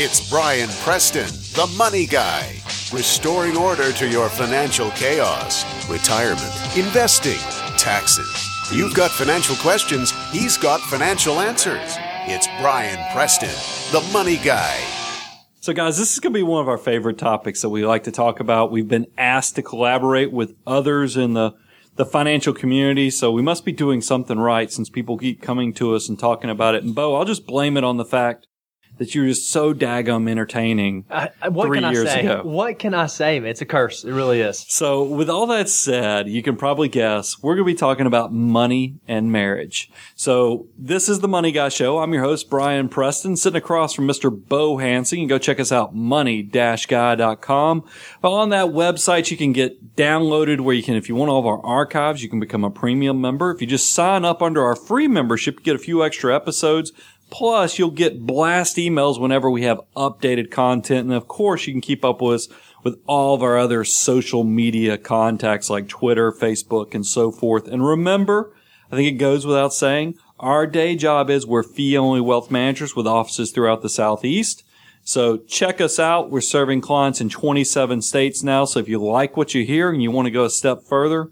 It's Brian Preston, the money guy, restoring order to your financial chaos, retirement, investing, taxes. You've got financial questions, he's got financial answers. It's Brian Preston, the money guy. So, guys, this is going to be one of our favorite topics that we like to talk about. We've been asked to collaborate with others in the the financial community, so we must be doing something right since people keep coming to us and talking about it. And Bo, I'll just blame it on the fact that you're just so daggum entertaining I, I- what three can I years say? ago. What can I say? man? It's a curse. It really is. So, with all that said, you can probably guess we're going to be talking about money and marriage. So, this is the Money Guy Show. I'm your host, Brian Preston, sitting across from Mr. Bo Hanson. You can go check us out, money-guy.com. But on that website, you can get downloaded where you can, if you want all of our archives, you can become a premium member. If you just sign up under our free membership, you get a few extra episodes. Plus, you'll get blast emails whenever we have updated content. And of course, you can keep up with us with all of our other social media contacts like Twitter, Facebook, and so forth. And remember, I think it goes without saying, our day job is we're fee only wealth managers with offices throughout the Southeast. So check us out. We're serving clients in 27 states now. So if you like what you hear and you want to go a step further,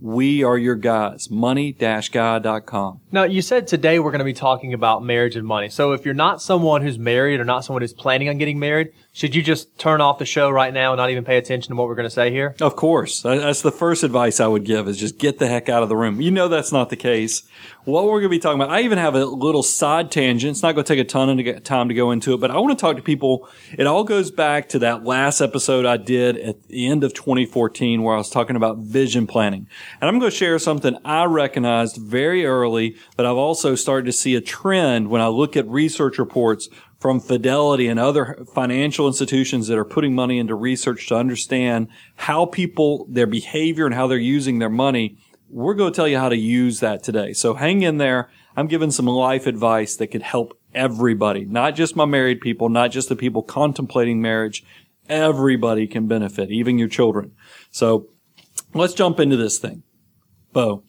we are your guys. Money-guy.com. Now, you said today we're going to be talking about marriage and money. So if you're not someone who's married or not someone who's planning on getting married, should you just turn off the show right now and not even pay attention to what we're going to say here? Of course. That's the first advice I would give is just get the heck out of the room. You know that's not the case. What we're going to be talking about, I even have a little side tangent. It's not going to take a ton of time to go into it, but I want to talk to people. It all goes back to that last episode I did at the end of 2014 where I was talking about vision planning. And I'm going to share something I recognized very early, but I've also started to see a trend when I look at research reports from Fidelity and other financial institutions that are putting money into research to understand how people, their behavior and how they're using their money. We're going to tell you how to use that today. So hang in there. I'm giving some life advice that could help everybody, not just my married people, not just the people contemplating marriage. Everybody can benefit, even your children. So let's jump into this thing. Bo,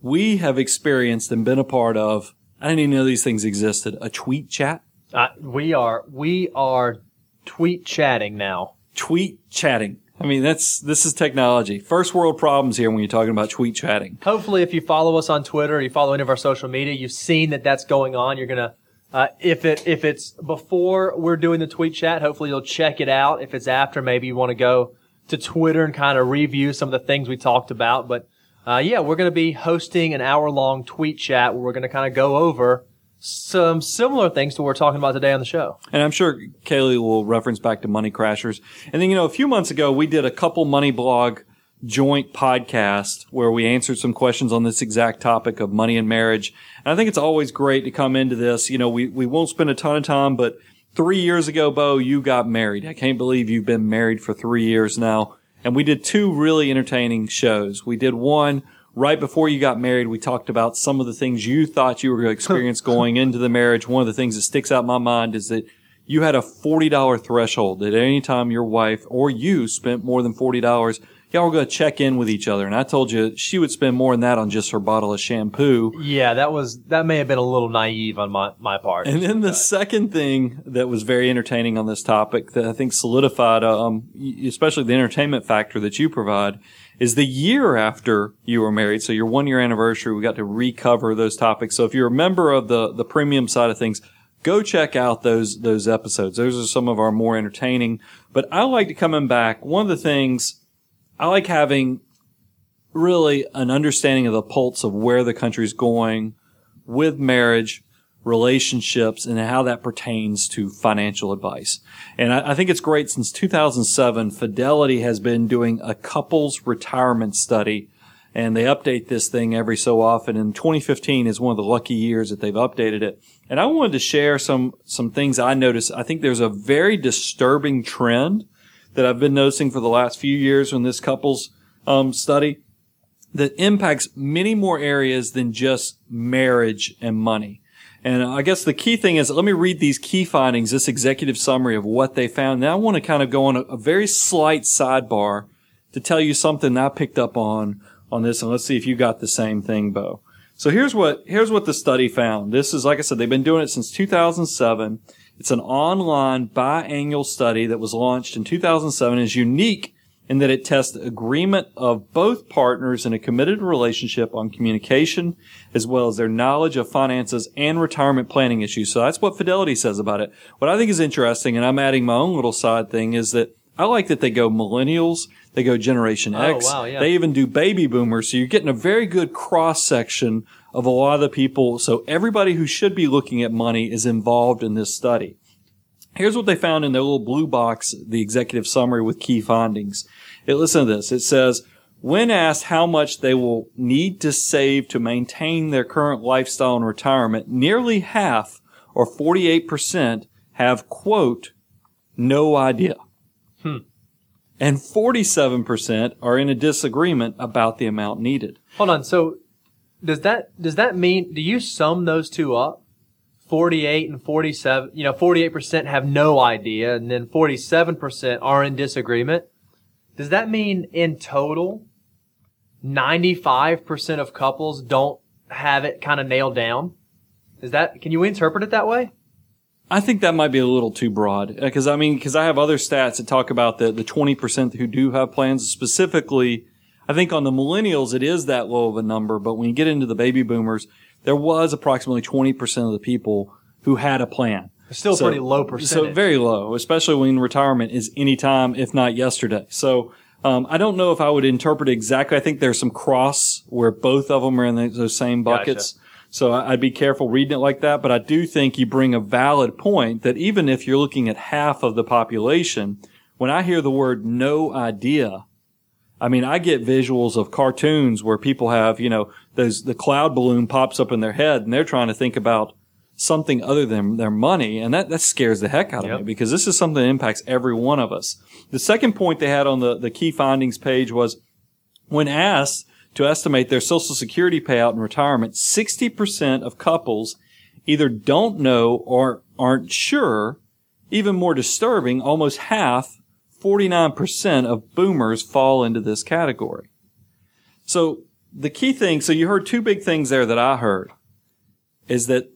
we have experienced and been a part of, I didn't even know these things existed, a tweet chat. Uh, we are we are tweet chatting now. tweet chatting. I mean, that's this is technology. First world problems here when you're talking about tweet chatting. Hopefully, if you follow us on Twitter or you follow any of our social media, you've seen that that's going on. You're gonna, uh, if it if it's before we're doing the tweet chat, hopefully you'll check it out. If it's after, maybe you want to go to Twitter and kind of review some of the things we talked about. But uh, yeah, we're gonna be hosting an hour long tweet chat where we're gonna kind of go over some similar things to what we're talking about today on the show. And I'm sure Kaylee will reference back to Money Crashers. And then, you know, a few months ago, we did a couple Money Blog joint podcast where we answered some questions on this exact topic of money and marriage. And I think it's always great to come into this. You know, we, we won't spend a ton of time, but three years ago, Bo, you got married. I can't believe you've been married for three years now. And we did two really entertaining shows. We did one right before you got married. We talked about some of the things you thought you were going to experience going into the marriage. One of the things that sticks out in my mind is that you had a $40 threshold that any time your wife or you spent more than $40, y'all were going to check in with each other. And I told you she would spend more than that on just her bottle of shampoo. Yeah, that was that may have been a little naive on my my part. And then the second thing that was very entertaining on this topic that I think solidified, um, especially the entertainment factor that you provide, is the year after you were married. So your one year anniversary, we got to recover those topics. So if you're a member of the the premium side of things, go check out those those episodes. Those are some of our more entertaining. But I like to coming back. One of the things I like having really an understanding of the pulse of where the country's going with marriage, relationships, and how that pertains to financial advice. And I, I think it's great since 2007, Fidelity has been doing a couples retirement study and they update this thing every so often. And 2015 is one of the lucky years that they've updated it. And I wanted to share some, some things I noticed. I think there's a very disturbing trend that I've been noticing for the last few years in this couples um, study that impacts many more areas than just marriage and money. And I guess the key thing is, let me read these key findings, this executive summary of what they found. Now I want to kind of go on a, a very slight sidebar to tell you something I picked up on on this, and let's see if you got the same thing, Bo. So here's what here's what the study found. This is like I said, they've been doing it since 2007. It's an online biannual study that was launched in 2007 is unique in that it tests agreement of both partners in a committed relationship on communication as well as their knowledge of finances and retirement planning issues. So that's what Fidelity says about it. What I think is interesting, and I'm adding my own little side thing, is that I like that they go millennials, they go Generation oh, X, wow, yeah. they even do baby boomers. So you're getting a very good cross section of a lot of the people. So everybody who should be looking at money is involved in this study. Here's what they found in their little blue box, the executive summary with key findings. It, listen to this. It says, when asked how much they will need to save to maintain their current lifestyle in retirement, nearly half or 48% have quote, no idea. Hmm. And 47% are in a disagreement about the amount needed. Hold on. So does that does that mean do you sum those two up? 48 and 47, you know, 48% have no idea and then 47% are in disagreement. Does that mean in total 95% of couples don't have it kind of nailed down? Is that can you interpret it that way? I think that might be a little too broad uh, because I mean, because I have other stats that talk about the the twenty percent who do have plans. Specifically, I think on the millennials it is that low of a number, but when you get into the baby boomers, there was approximately twenty percent of the people who had a plan. Still So- pretty low percentage. So very low, especially when retirement is any time, if not yesterday. So um, I don't know if I would interpret it exactly. I think there's some cross where both of them are in the, those same buckets. So I- I'd be careful reading it like that. But I do think you bring a valid point that even if you're looking at half of the population, when I hear the word no idea, I mean, I get visuals of cartoons where people have, you know, those, the cloud balloon pops up in their head and they're trying to think about something other than their money. And that, that scares the heck out of Yep. me because this is something that impacts every one of us. The second point they had on the, the key findings page was when asked to estimate their social security payout in retirement, 60% of couples either don't know or aren't sure. Even more disturbing, almost half, 49% of boomers fall into this category. So the key thing, so you heard two big things there that I heard is that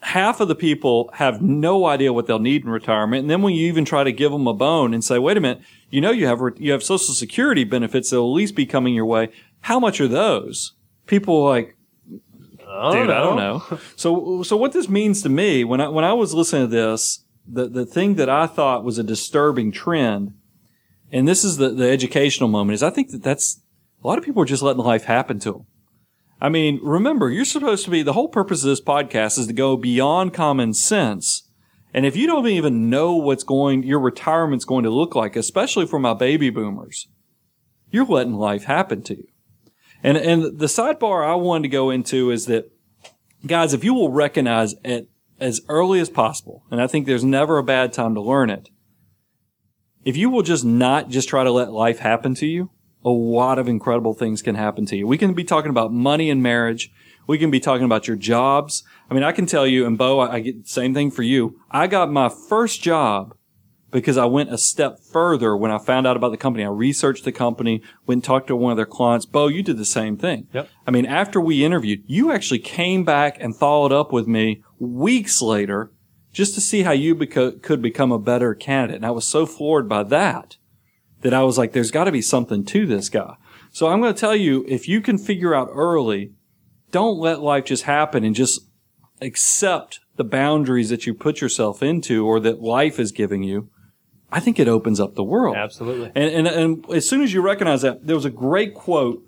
half of the people have no idea what they'll need in retirement. And then when you even try to give them a bone and say, wait a minute, you know, you have, you have social security benefits that will at least be coming your way. How much are those? People are like, I dude, I don't know. So, so what this means to me when I when I was listening to this, the the thing that I thought was a disturbing trend, and this is the the educational moment, is I think that that's a lot of people are just letting life happen to them. I mean, remember, you're supposed to be the whole purpose of this podcast is to go beyond common sense. And if you don't even know what's going, your retirement's going to look like, especially for my baby boomers, you're letting life happen to you. And and the sidebar I wanted to go into is that guys, if you will recognize it as early as possible, and I think there's never a bad time to learn it. If you will just not just try to let life happen to you, a lot of incredible things can happen to you. We can be talking about money and marriage. We can be talking about your jobs. I mean, I can tell you, and Bo, I, I get the same thing for you. I got my first job because I went a step further when I found out about the company. I researched the company, went and talked to one of their clients. Bo, you did the same thing. Yep. I mean, after we interviewed, you actually came back and followed up with me weeks later just to see how you beco- could become a better candidate. And I was so floored by that that I was like, there's got to be something to this guy. So I'm going to tell you, if you can figure out early, don't let life just happen and just accept the boundaries that you put yourself into or that life is giving you. I think it opens up the world. Absolutely. And, and, and as soon as you recognize that, there was a great quote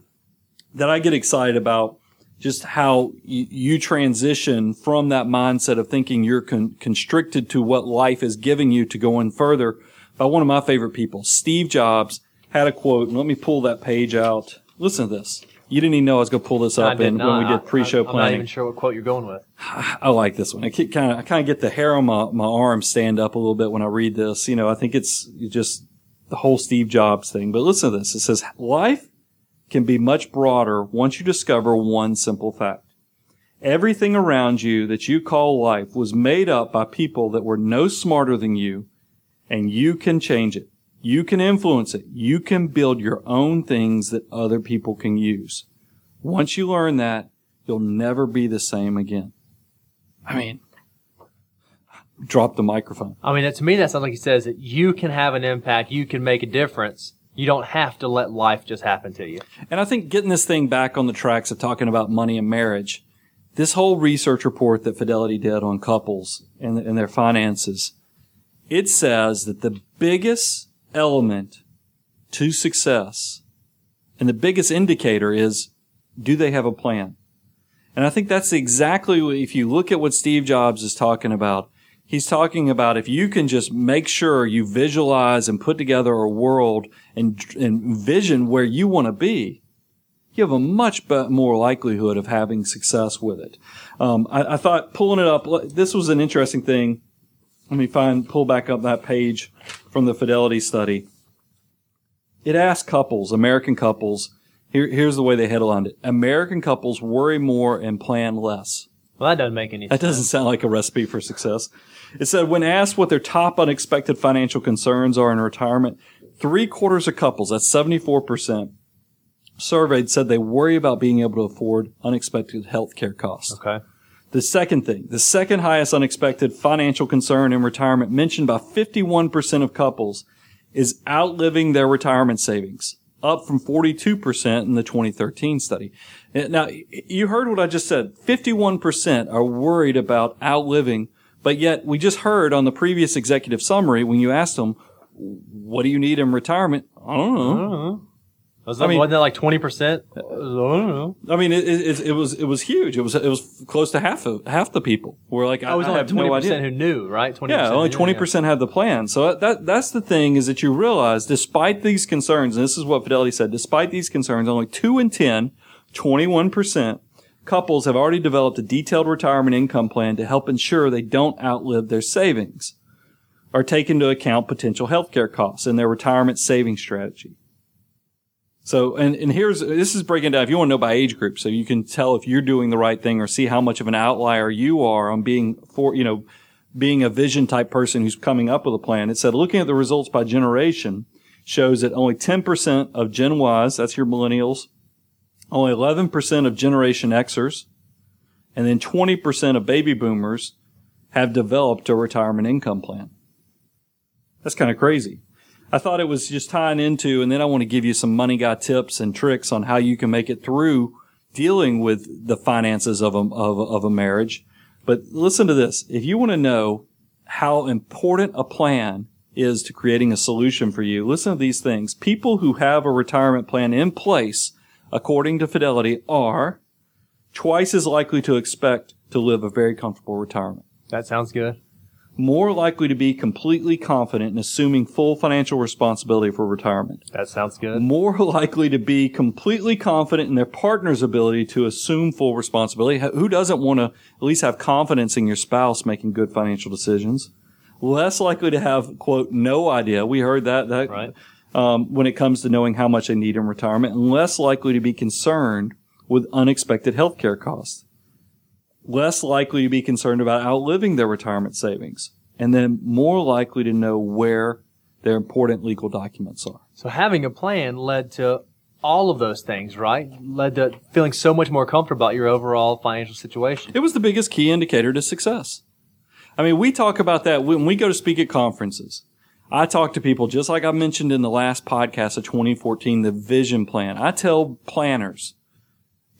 that I get excited about just how you, you transition from that mindset of thinking you're con- constricted to what life is giving you to going further by one of my favorite people. Steve Jobs had a quote, and let me pull that page out. Listen to this. You didn't even know I was going to pull this up in, not. when we did pre-show I, I'm not even sure what quote you're going with. I like this one. I kind of, I kind of get the hair on my, my arm stand up a little bit when I read this. You know, I think it's just the whole Steve Jobs thing. But listen to this. It says, life can be much broader once you discover one simple fact. Everything around you that you call life was made up by people that were no smarter than you, and you can change it. You can influence it. You can build your own things that other people can use. Once you learn that, you'll never be the same again. I mean, drop the microphone. I mean, to me, that sounds like he says that you can have an impact, you can make a difference. You don't have to let life just happen to you. And I think getting this thing back on the tracks of talking about money and marriage, this whole research report that Fidelity did on couples and, and their finances, it says that the biggest element to success and the biggest indicator is do they have a plan? And I think that's exactly if you look at what Steve Jobs is talking about, he's talking about if you can just make sure you visualize and put together a world and, and vision where you want to be, you have a much more likelihood of having success with it. Um, I, I, thought pulling it up, this was an interesting thing. Let me find, pull back up that page from the Fidelity study. It asked couples, American couples, here, here's the way they headlined it. American couples worry more and plan less. Well, that doesn't make any sense. That doesn't sound like a recipe for success. It said when asked what their top unexpected financial concerns are in retirement, three quarters of couples, that's 74%, surveyed said they worry about being able to afford unexpected health care costs. Okay. The second thing, the second highest unexpected financial concern in retirement mentioned by 51% of couples is outliving their retirement savings, up from 42% in the 2013 study. Eh, now, you heard what I just said. 51% are worried about outliving but yet we just heard on the previous executive summary when you asked them, what do you need in retirement? I don't know. I don't know. Was that, I mean, wasn't that like twenty percent? I don't know. I mean, it, it, it, was it was huge. It was it was close to half of half the people were like, oh, I, I was only twenty percent who knew, right? 20 yeah, only twenty percent had the plan. So that that's the thing is that you realize, despite these concerns, and this is what Fidelity said, despite these concerns, only two in 10, 21 percent couples have already developed a detailed retirement income plan to help ensure they don't outlive their savings or take into account potential healthcare costs in their retirement saving strategy. So, and, and here's, this is breaking down, if you want to know by age group, so you can tell if you're doing the right thing or see how much of an outlier you are on being for, you know, being a vision type person who's coming up with a plan. It said looking at the results by generation shows that only 10% of Gen Ys, that's your millennials, only 11% of Generation Xers and then 20% of baby boomers have developed a retirement income plan. That's kind of crazy. I thought it was just tying into, and then I want to give you some money guy tips and tricks on how you can make it through dealing with the finances of a, of, of a marriage. But listen to this. If you want to know how important a plan is to creating a solution for you, listen to these things. People who have a retirement plan in place according to Fidelity, are twice as likely to expect to live a very comfortable retirement. That sounds good. More likely to be completely confident in assuming full financial responsibility for retirement. That sounds good. More likely to be completely confident in their partner's ability to assume full responsibility. Who doesn't want to at least have confidence in your spouse making good financial decisions? Less likely to have, quote, no idea. We heard that. That right um, when it comes to knowing how much they need in retirement and less likely to be concerned with unexpected healthcare costs. Less likely to be concerned about outliving their retirement savings and then more likely to know where their important legal documents are. So having a plan led to all of those things, right? Led to feeling so much more comfortable about your overall financial situation. It was the biggest key indicator to success. I mean, we talk about that when we go to speak at conferences. I talk to people just like I mentioned in the last podcast of 2014, the vision plan. I tell planners,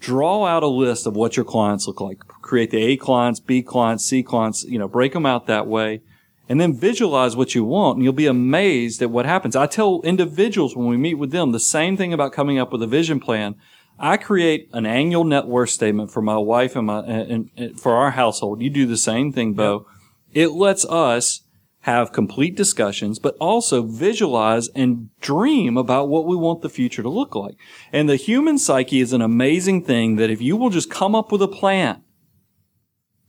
draw out a list of what your clients look like. Create the A clients, B clients, C clients, you know, break them out that way and then visualize what you want and you'll be amazed at what happens. I tell individuals when we meet with them the same thing about coming up with a vision plan. I create an annual net worth statement for my wife and my, and, and for our household. You do the same thing, Bo. Yep. It lets us have complete discussions, but also visualize and dream about what we want the future to look like. And the human psyche is an amazing thing that if you will just come up with a plan,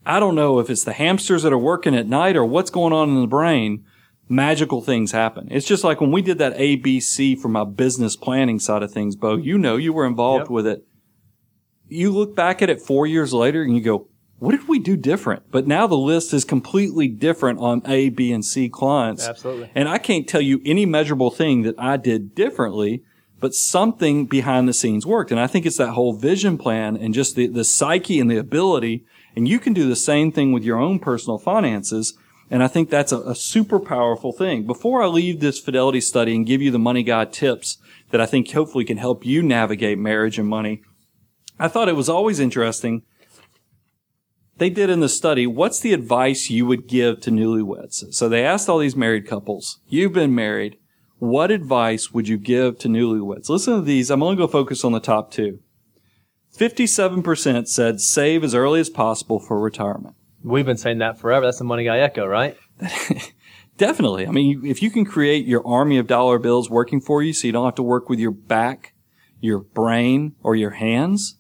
I don't know if it's the hamsters that are working at night or what's going on in the brain, magical things happen. It's just like when we did that ABC for my business planning side of things, Bo, you know, you were involved yep. with it. You look back at it four years later and you go, what did we do different? But now the list is completely different on A, B, and C clients. Absolutely. And I can't tell you any measurable thing that I did differently, but something behind the scenes worked. And I think it's that whole vision plan and just the, the psyche and the ability. And you can do the same thing with your own personal finances And I think that's a, a, super powerful thing. Before I leave this fidelity study and give you the money guy tips that I think hopefully can help you navigate marriage and money, I thought it was always interesting. They did in the study, what's the advice you would give to newlyweds? So they asked all these married couples, you've been married. What advice would you give to newlyweds? Listen to these. I'm only going to focus on the top two. 57% said save as early as possible for retirement. We've been saying that forever. That's the money guy echo, right? Definitely. I mean, if you can create your army of dollar bills working for you so you don't have to work with your back, your brain, or your hands,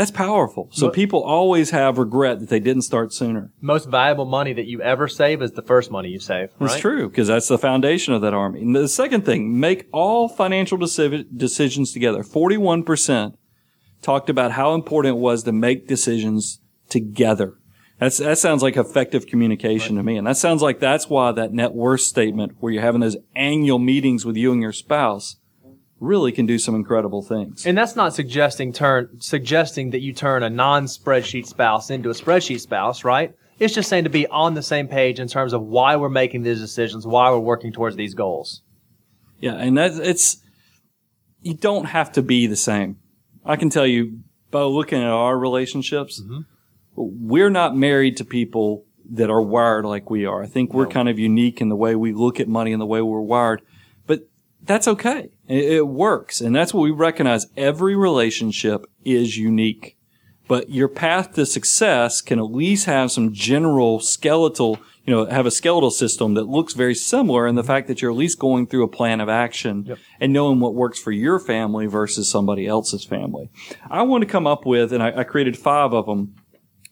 that's powerful. So people always have regret that they didn't start sooner. Most valuable money that you ever save is the first money you save. Right? That's true because that's the foundation of that army. And the second thing, make all financial deci- decisions together. 41% talked about how important it was to make decisions together. That's, that sounds like effective communication right. to me. And that sounds like that's why that net worth statement where you're having those annual meetings with you and your spouse really can do some incredible things. And that's not suggesting turn, suggesting that you turn a non-spreadsheet spouse into a spreadsheet spouse, right? It's just saying to be on the same page in terms of why we're making these decisions, why we're working towards these goals. Yeah. And that it's, you don't have to be the same. I can tell you, Bo, looking at our relationships, mm-hmm. we're not married to people that are wired like we are. I think we're no. kind of unique in the way we look at money and the way we're wired, but that's okay. It, it works. And that's what we recognize. Every relationship is unique, but your path to success can at least have some general skeletal you know, have a skeletal system that looks very similar in the fact that you're at least going through a plan of action yep. and knowing what works for your family versus somebody else's family. I want to come up with, and I, I created five of them,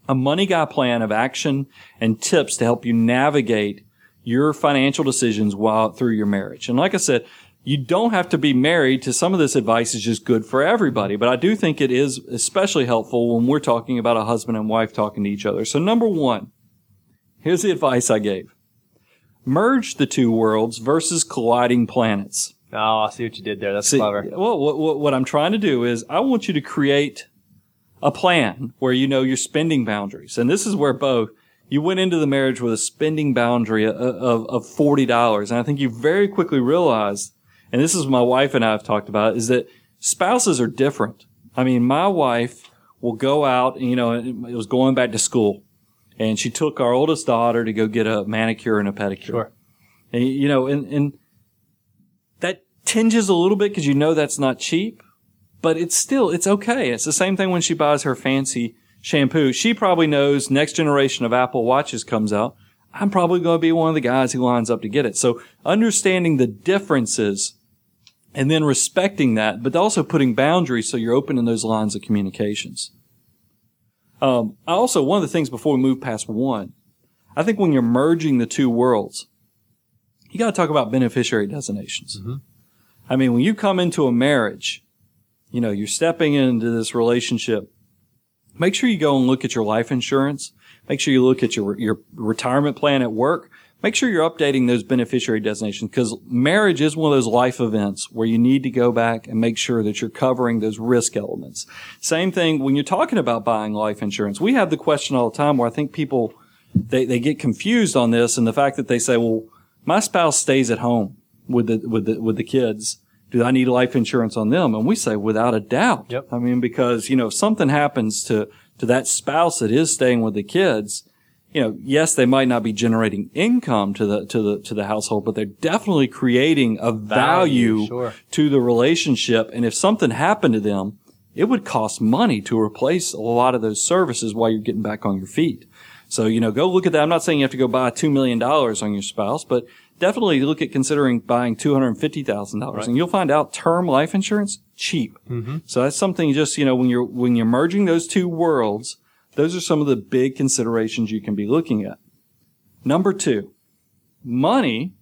a money guy plan of action and tips to help you navigate your financial decisions while through your marriage. And like I said, you don't have to be married to some of this advice is just good for everybody, but I do think it is especially helpful when we're talking about a husband and wife talking to each other. So number one, Here's the advice I gave. Merge the two worlds versus colliding planets. Oh, I see what you did there. That's see, clever. Well, what, what, what I'm trying to do is I want you to create a plan where you know your spending boundaries. And this is where both you went into the marriage with a spending boundary of, of, of $40. And I think you very quickly realized, and this is what my wife and I have talked about, is that spouses are different. I mean, my wife will go out, you know, it was going back to school and she took our oldest daughter to go get a manicure and a pedicure. Sure. And, you know, and, and that tinges a little bit because you know that's not cheap, but it's still, it's okay. It's the same thing when she buys her fancy shampoo. She probably knows next generation of Apple watches comes out. I'm probably going to be one of the guys who lines up to get it. So understanding the differences and then respecting that, but also putting boundaries so you're open in those lines of communications. Um, I also, one of the things before we move past one, I think when you're merging the two worlds, you got to talk about beneficiary designations. Mm-hmm. I mean, when you come into a marriage, you know, you're stepping into this relationship. Make sure you go and look at your life insurance. Make sure you look at your, your retirement plan at work make sure you're updating those beneficiary designations because marriage is one of those life events where you need to go back and make sure that you're covering those risk elements. Same thing when you're talking about buying life insurance. We have the question all the time where I think people, they, they get confused on this and the fact that they say, well, my spouse stays at home with the, with the, with the kids. Do I need life insurance on them? And we say without a doubt. Yep. I mean, because, you know, if something happens to, to that spouse that is staying with the kids, you know, yes, they might not be generating income to the to the to the household, but they're definitely creating a value, value sure. to the relationship. And if something happened to them, it would cost money to replace a lot of those services while you're getting back on your feet. So, you know, go look at that. I'm not saying you have to go buy $2 million on your spouse, but definitely look at considering buying $250,000 right. and you'll find out term life insurance cheap. Mm-hmm. So that's something just, you know, when you're, when you're merging those two worlds, those are some of the big considerations you can be looking at. Number two, money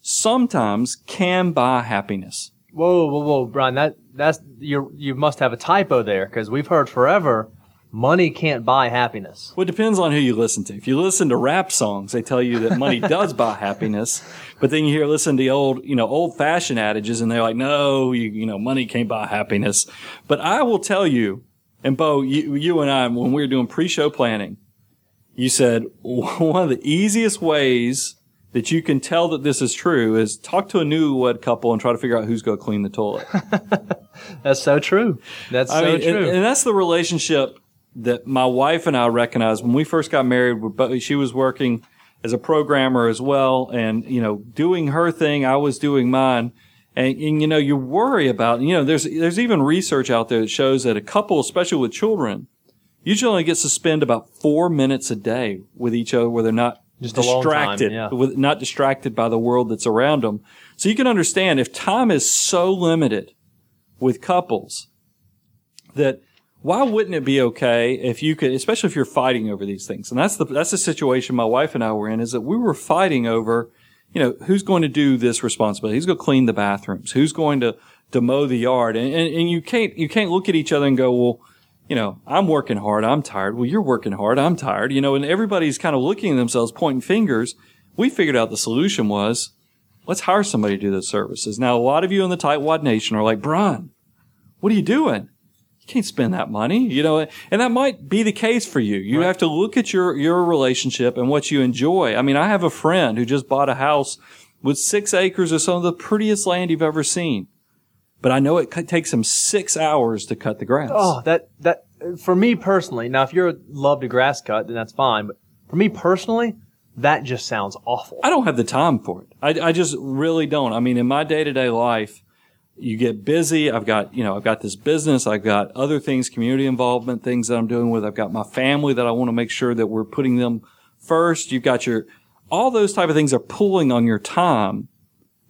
sometimes can buy happiness. Whoa, whoa, whoa, Brian, that, that's, you you must have a typo there because we've heard forever money can't buy happiness. Well, it depends on who you listen to. If you listen to rap songs, they tell you that money does buy happiness. But then you hear, listen to old, you know, old fashioned adages and they're like, no, you, you know, money can't buy happiness. But I will tell you and Bo, you, you and I, when we were doing pre-show planning, you said one of the easiest ways that you can tell that this is true is talk to a newlywed couple and try to figure out who's going to clean the toilet. That's so true. That's I so mean, true. and, and that's the relationship that my wife and I recognized when we first got married. She was working as a programmer as well, and you know, doing her thing. I was doing mine, and, and you know, you worry about. You know, there's there's even research out there that shows that a couple, especially with children, usually only gets to spend about four minutes a day with each other, where they're not Just long time, distracted, yeah. with, not distracted by the world that's around them. So you can understand if time is so limited with couples that why wouldn't it be okay if you could, especially if you're fighting over these things? And that's the, that's the situation my wife and I were in is that we were fighting over, you know, who's going to do this responsibility? Who's going to clean the bathrooms? Who's going to, to mow the yard? And, and, and you can't, you can't look at each other and go, well, you know, I'm working hard. I'm tired. Well, you're working hard. I'm tired. You know, and everybody's kind of looking at themselves, pointing fingers. We figured out the solution was let's hire somebody to do those services. Now, a lot of you in the Tightwad Nation are like, Brian, what are you doing? You can't spend that money, you know, and that might be the case for you. You have to look at your, your relationship and what you enjoy. I mean, I have a friend who just bought a house with six acres of some of the prettiest land you've ever seen. But I know it c- takes him six hours to cut the grass. Oh, that that for me personally. Now, if you're love to grass cut, then that's fine. But for me personally, that just sounds awful. I don't have the time for it. I, I just really don't. I mean, in my day to day life, you get busy. I've got, you know, I've got this business. I've got other things, community involvement, things that I'm doing with. I've got my family that I want to make sure that we're putting them first. You've got your, all those type of things are pulling on your time.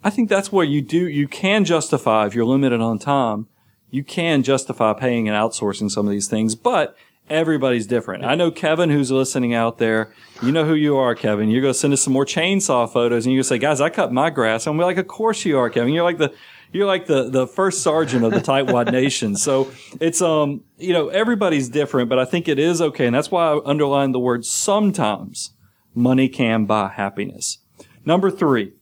I think that's where you do, you can justify if you're limited on time, you can justify paying and outsourcing some of these things, but everybody's different. I know Kevin who's listening out there. You know who you are, Kevin. You're going to send us some more chainsaw photos and you're going to say, guys, I cut my grass. We're like, of course you are, Kevin. You're like the, you're like the, the first sergeant of the Tightwad Nation. So it's, um, you know, everybody's different, but I think it is okay. And that's why I underline the word sometimes money can buy happiness. Number three,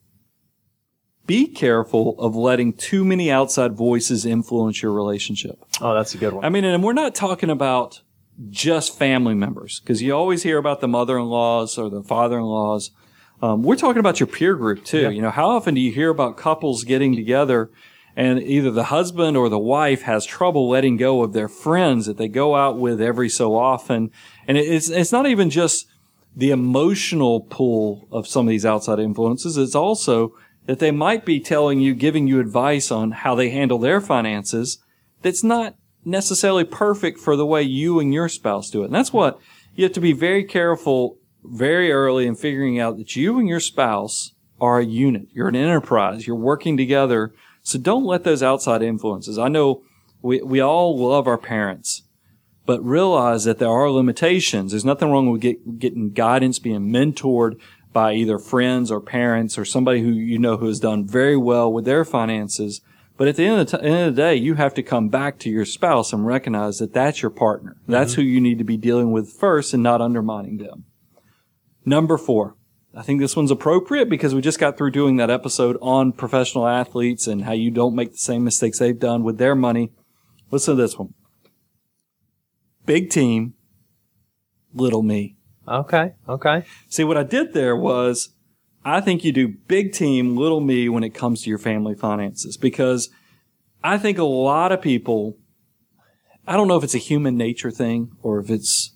be careful of letting too many outside voices influence your relationship. Oh, that's a good one. I mean, and we're not talking about just family members because you always hear about the mother-in-laws or the father-in-laws. Um, we're talking about your peer group too. You know, how often do you hear about couples getting together and either the husband or the wife has trouble letting go of their friends that they go out with every so often? And it's, it's not even just the emotional pull of some of these outside influences. It's also that they might be telling you, giving you advice on how they handle their finances that's not necessarily perfect for the way you and your spouse do it. And that's what you have to be very careful very early in figuring out that you and your spouse are a unit. You're an enterprise. You're working together. So don't let those outside influences. I know we, we all love our parents, but realize that there are limitations. There's nothing wrong with get, getting guidance, being mentored by either friends or parents or somebody who you know who has done very well with their finances. But at the end of the, t- end of the day, you have to come back to your spouse and recognize that that's your partner. That's mm-hmm. who you need to be dealing with first and not undermining them. Number four. I think this one's appropriate because we just got through doing that episode on professional athletes and how you don't make the same mistakes they've done with their money. Listen to this one. Big team, little me. okay, okay. See, what I did there was I think you do big team, little me when it comes to your family finances because I think a lot of people, I don't know if it's a human nature thing or if it's,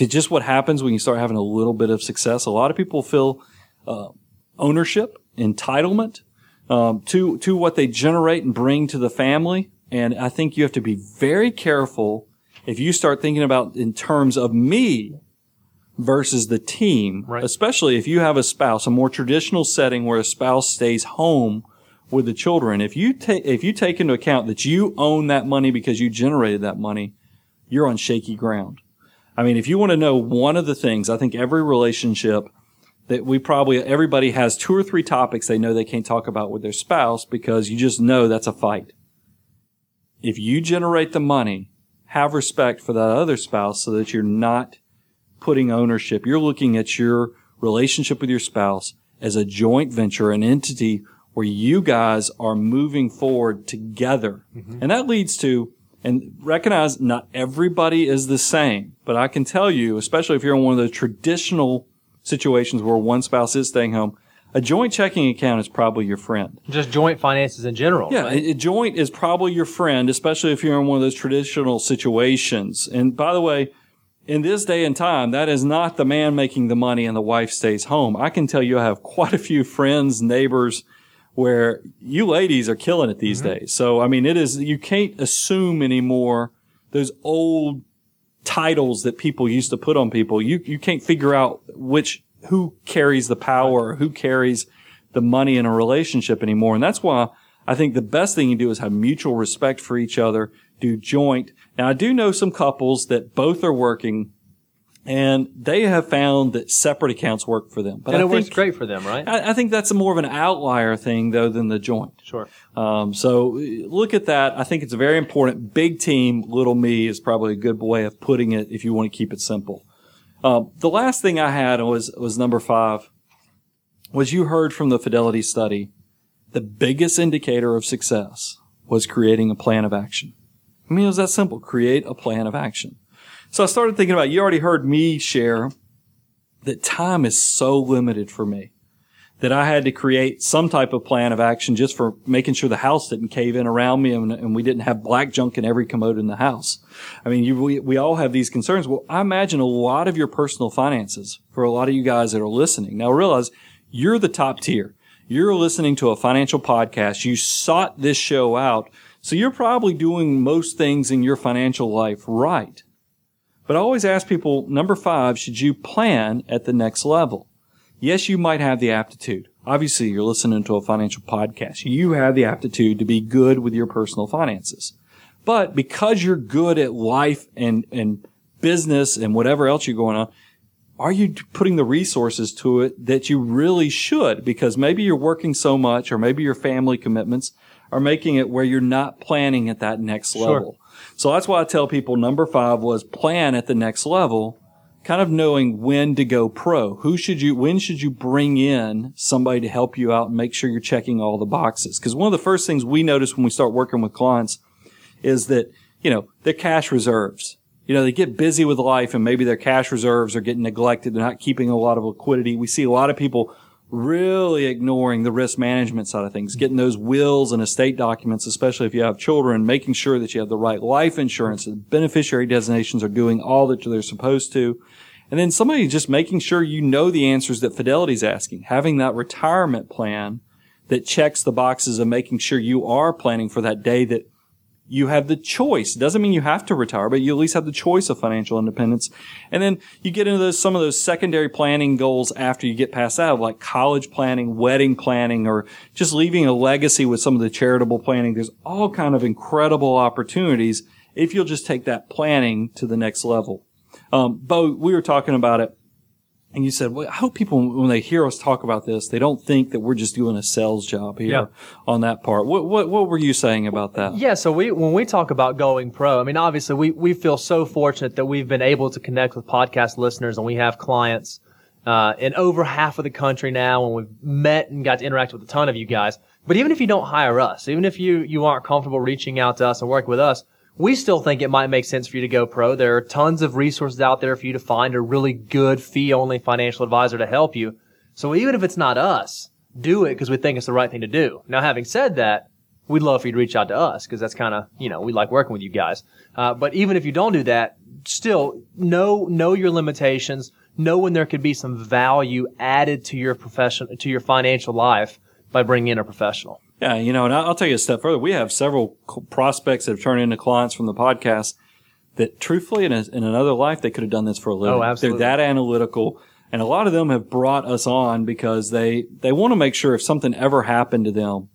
it's just what happens when you start having a little bit of success. A lot of people feel uh, ownership, entitlement um, to to what they generate and bring to the family. And I think you have to be very careful if you start thinking about in terms of me versus the team, Right. especially if you have a spouse, a more traditional setting where a spouse stays home with the children. If you take if you take into account that you own that money because you generated that money, you're on shaky ground. I mean, if you want to know one of the things, I think every relationship that we probably everybody has two or three topics they know they can't talk about with their spouse because you just know that's a fight. If you generate the money, have respect for that other spouse so that you're not putting ownership. You're looking at your relationship with your spouse as a joint venture, an entity where you guys are moving forward together. Mm-hmm. And that leads to and recognize not everybody is the same, but I can tell you, especially if you're in one of the traditional situations where one spouse is staying home, a joint checking account is probably your friend. Just joint finances in general. Yeah, right? a, a joint is probably your friend, especially if you're in one of those traditional situations. And by the way, in this day and time, that is not the man making the money and the wife stays home. I can tell you I have quite a few friends, neighbors, where you ladies are killing it these mm-hmm. days. So, I mean, it is, you can't assume anymore those old titles that people used to put on people. You, you can't figure out which, who carries the power, or who carries the money in a relationship anymore. And that's why I think the best thing you do is have mutual respect for each other, do joint. Now, I do know some couples that both are working and they have found that separate accounts work for them. But and I it works great for them, right? I, I think that's a more of an outlier thing though than the joint. sure. Um, so look at that. I think it's a very important. Big team, little me is probably a good way of putting it if you want to keep it simple. Um, the last thing I had was was number five. Was you heard from the Fidelity study? The biggest indicator of success was creating a plan of action. I mean, it was that simple. Create a plan of action. So I started thinking about. You already heard me share that time is so limited for me that I had to create some type of plan of action just for making sure the house didn't cave in around me and, and we didn't have black junk in every commode in the house. I mean, you, we, we all have these concerns. Well, I imagine a lot of your personal finances for a lot of you guys that are listening. Now realize you're the top tier. You're listening to a financial podcast. You sought this show out. So you're probably doing most things in your financial life right. But I always ask people, number five, should you plan at the next level? Yes, you might have the aptitude. Obviously, you're listening to a financial podcast. You have the aptitude to be good with your personal finances. But because you're good at life and, and business and whatever else you're going on, are you putting the resources to it that you really should? Because maybe you're working so much or maybe your family commitments are making it where you're not planning at that next Sure. level. So that's why I tell people number five was plan at the next level, kind of knowing when to go pro. Who should you, when should you bring in somebody to help you out and make sure you're checking all the boxes? Because one of the first things we notice when we start working with clients is that, you know, their cash reserves. You know, they get busy with life and maybe their cash reserves are getting neglected. They're not keeping a lot of liquidity. We see a lot of people really ignoring the risk management side of things, getting those wills and estate documents, especially if you have children, making sure that you have the right life insurance, the beneficiary designations are doing all that they're supposed to. And then somebody just making sure you know the answers that Fidelity's asking, having that retirement plan that checks the boxes of making sure you are planning for that day that you have the choice. Doesn't mean you have to retire, but you at least have the choice of financial independence. And then you get into those, some of those secondary planning goals after you get past that, like college planning, wedding planning, or just leaving a legacy with some of the charitable planning. There's all kind of incredible opportunities if you'll just take that planning to the next level. Um, Bo, we were talking about it. And you said, well, I hope people, when they hear us talk about this, they don't think that we're just doing a sales job here Yeah. on that part. What, what, what were you saying about that? Yeah, so we when we talk about going pro, I mean obviously we we feel so fortunate that we've been able to connect with podcast listeners and we have clients uh, in over half of the country now and we've met and got to interact with a ton of you guys. But even if you don't hire us, even if you you aren't comfortable reaching out to us and working with us, we still think it might make sense for you to go pro. There are tons of resources out there for you to find a really good fee only financial advisor to help you. So even if it's not us, do it because we think it's the right thing to do. Now, having said that, we'd love for you to reach out to us because that's kind of you know we like working with you guys. Uh, but even if you don't do that, still know know your limitations. Know when there could be some value added to your profession to your financial life by bringing in a professional. Yeah, you know, and I'll tell you a step further. We have several prospects that have turned into clients from the podcast that, truthfully, in, a, in another life, they could have done this for a living. Oh, absolutely. They're that analytical, and a lot of them have brought us on because they they want to make sure if something ever happened to them,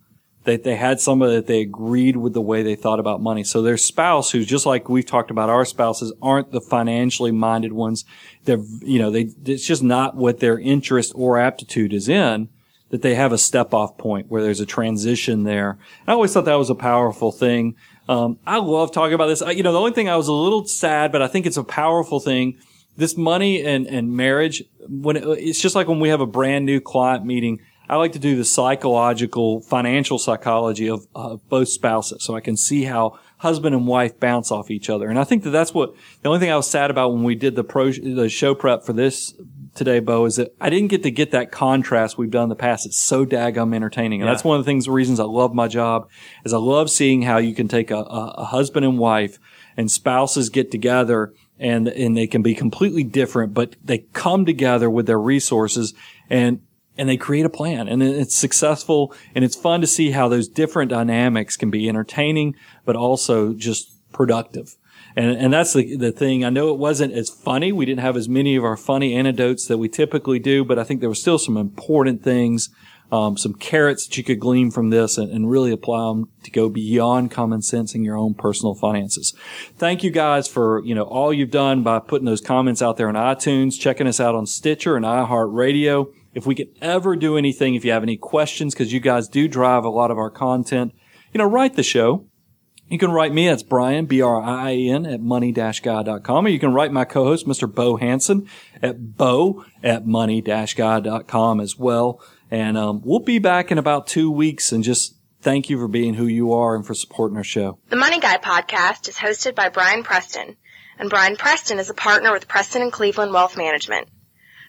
that they had somebody that they agreed with the way they thought about money. So their spouse, who's just like we've talked about, our spouses aren't the financially minded ones. They're, you know, they it's just not what their interest or aptitude is in that they have a step off point where there's a transition there. I always thought that was a powerful thing. Um, I love talking about this. I, you know, the only thing I was a little sad, but I think it's a powerful thing. This money and, and marriage, when it, it's just like when we have a brand new client meeting, I like to do the psychological, financial psychology of, of both spouses, so I can see how husband and wife bounce off each other. And I think that that's what the only thing I was sad about when we did the pro the show prep for this today, Bo, is that I didn't get to get that contrast we've done in the past. It's so daggum entertaining. And yeah. that's one of the things, the reasons I love my job is I love seeing how you can take a, a, a husband and wife and spouses get together and, and they can be completely different, but they come together with their resources and and they create a plan and it's successful and it's fun to see how those different dynamics can be entertaining, but also just productive. And, and that's the, the thing. I know it wasn't as funny. We didn't have as many of our funny anecdotes that we typically do, but I think there were still some important things, um, some carrots that you could glean from this and, and really apply them to go beyond common sense in your own personal finances. Thank you guys for, you know, all you've done by putting those comments out there on iTunes, checking us out on Stitcher and iHeartRadio. If we could ever do anything, if you have any questions, because you guys do drive a lot of our content, you know, write the show. You can write me, that's Brian, B-R-I-N at money-guy.com, or you can write my co-host, Mr. Bo Hanson at bo at money-guy.com as well. And, um, we'll be back in about two weeks and just thank you for being who you are and for supporting our show. The Money Guy podcast is hosted by Brian Preston, and Brian Preston is a partner with Preston and Cleveland Wealth Management.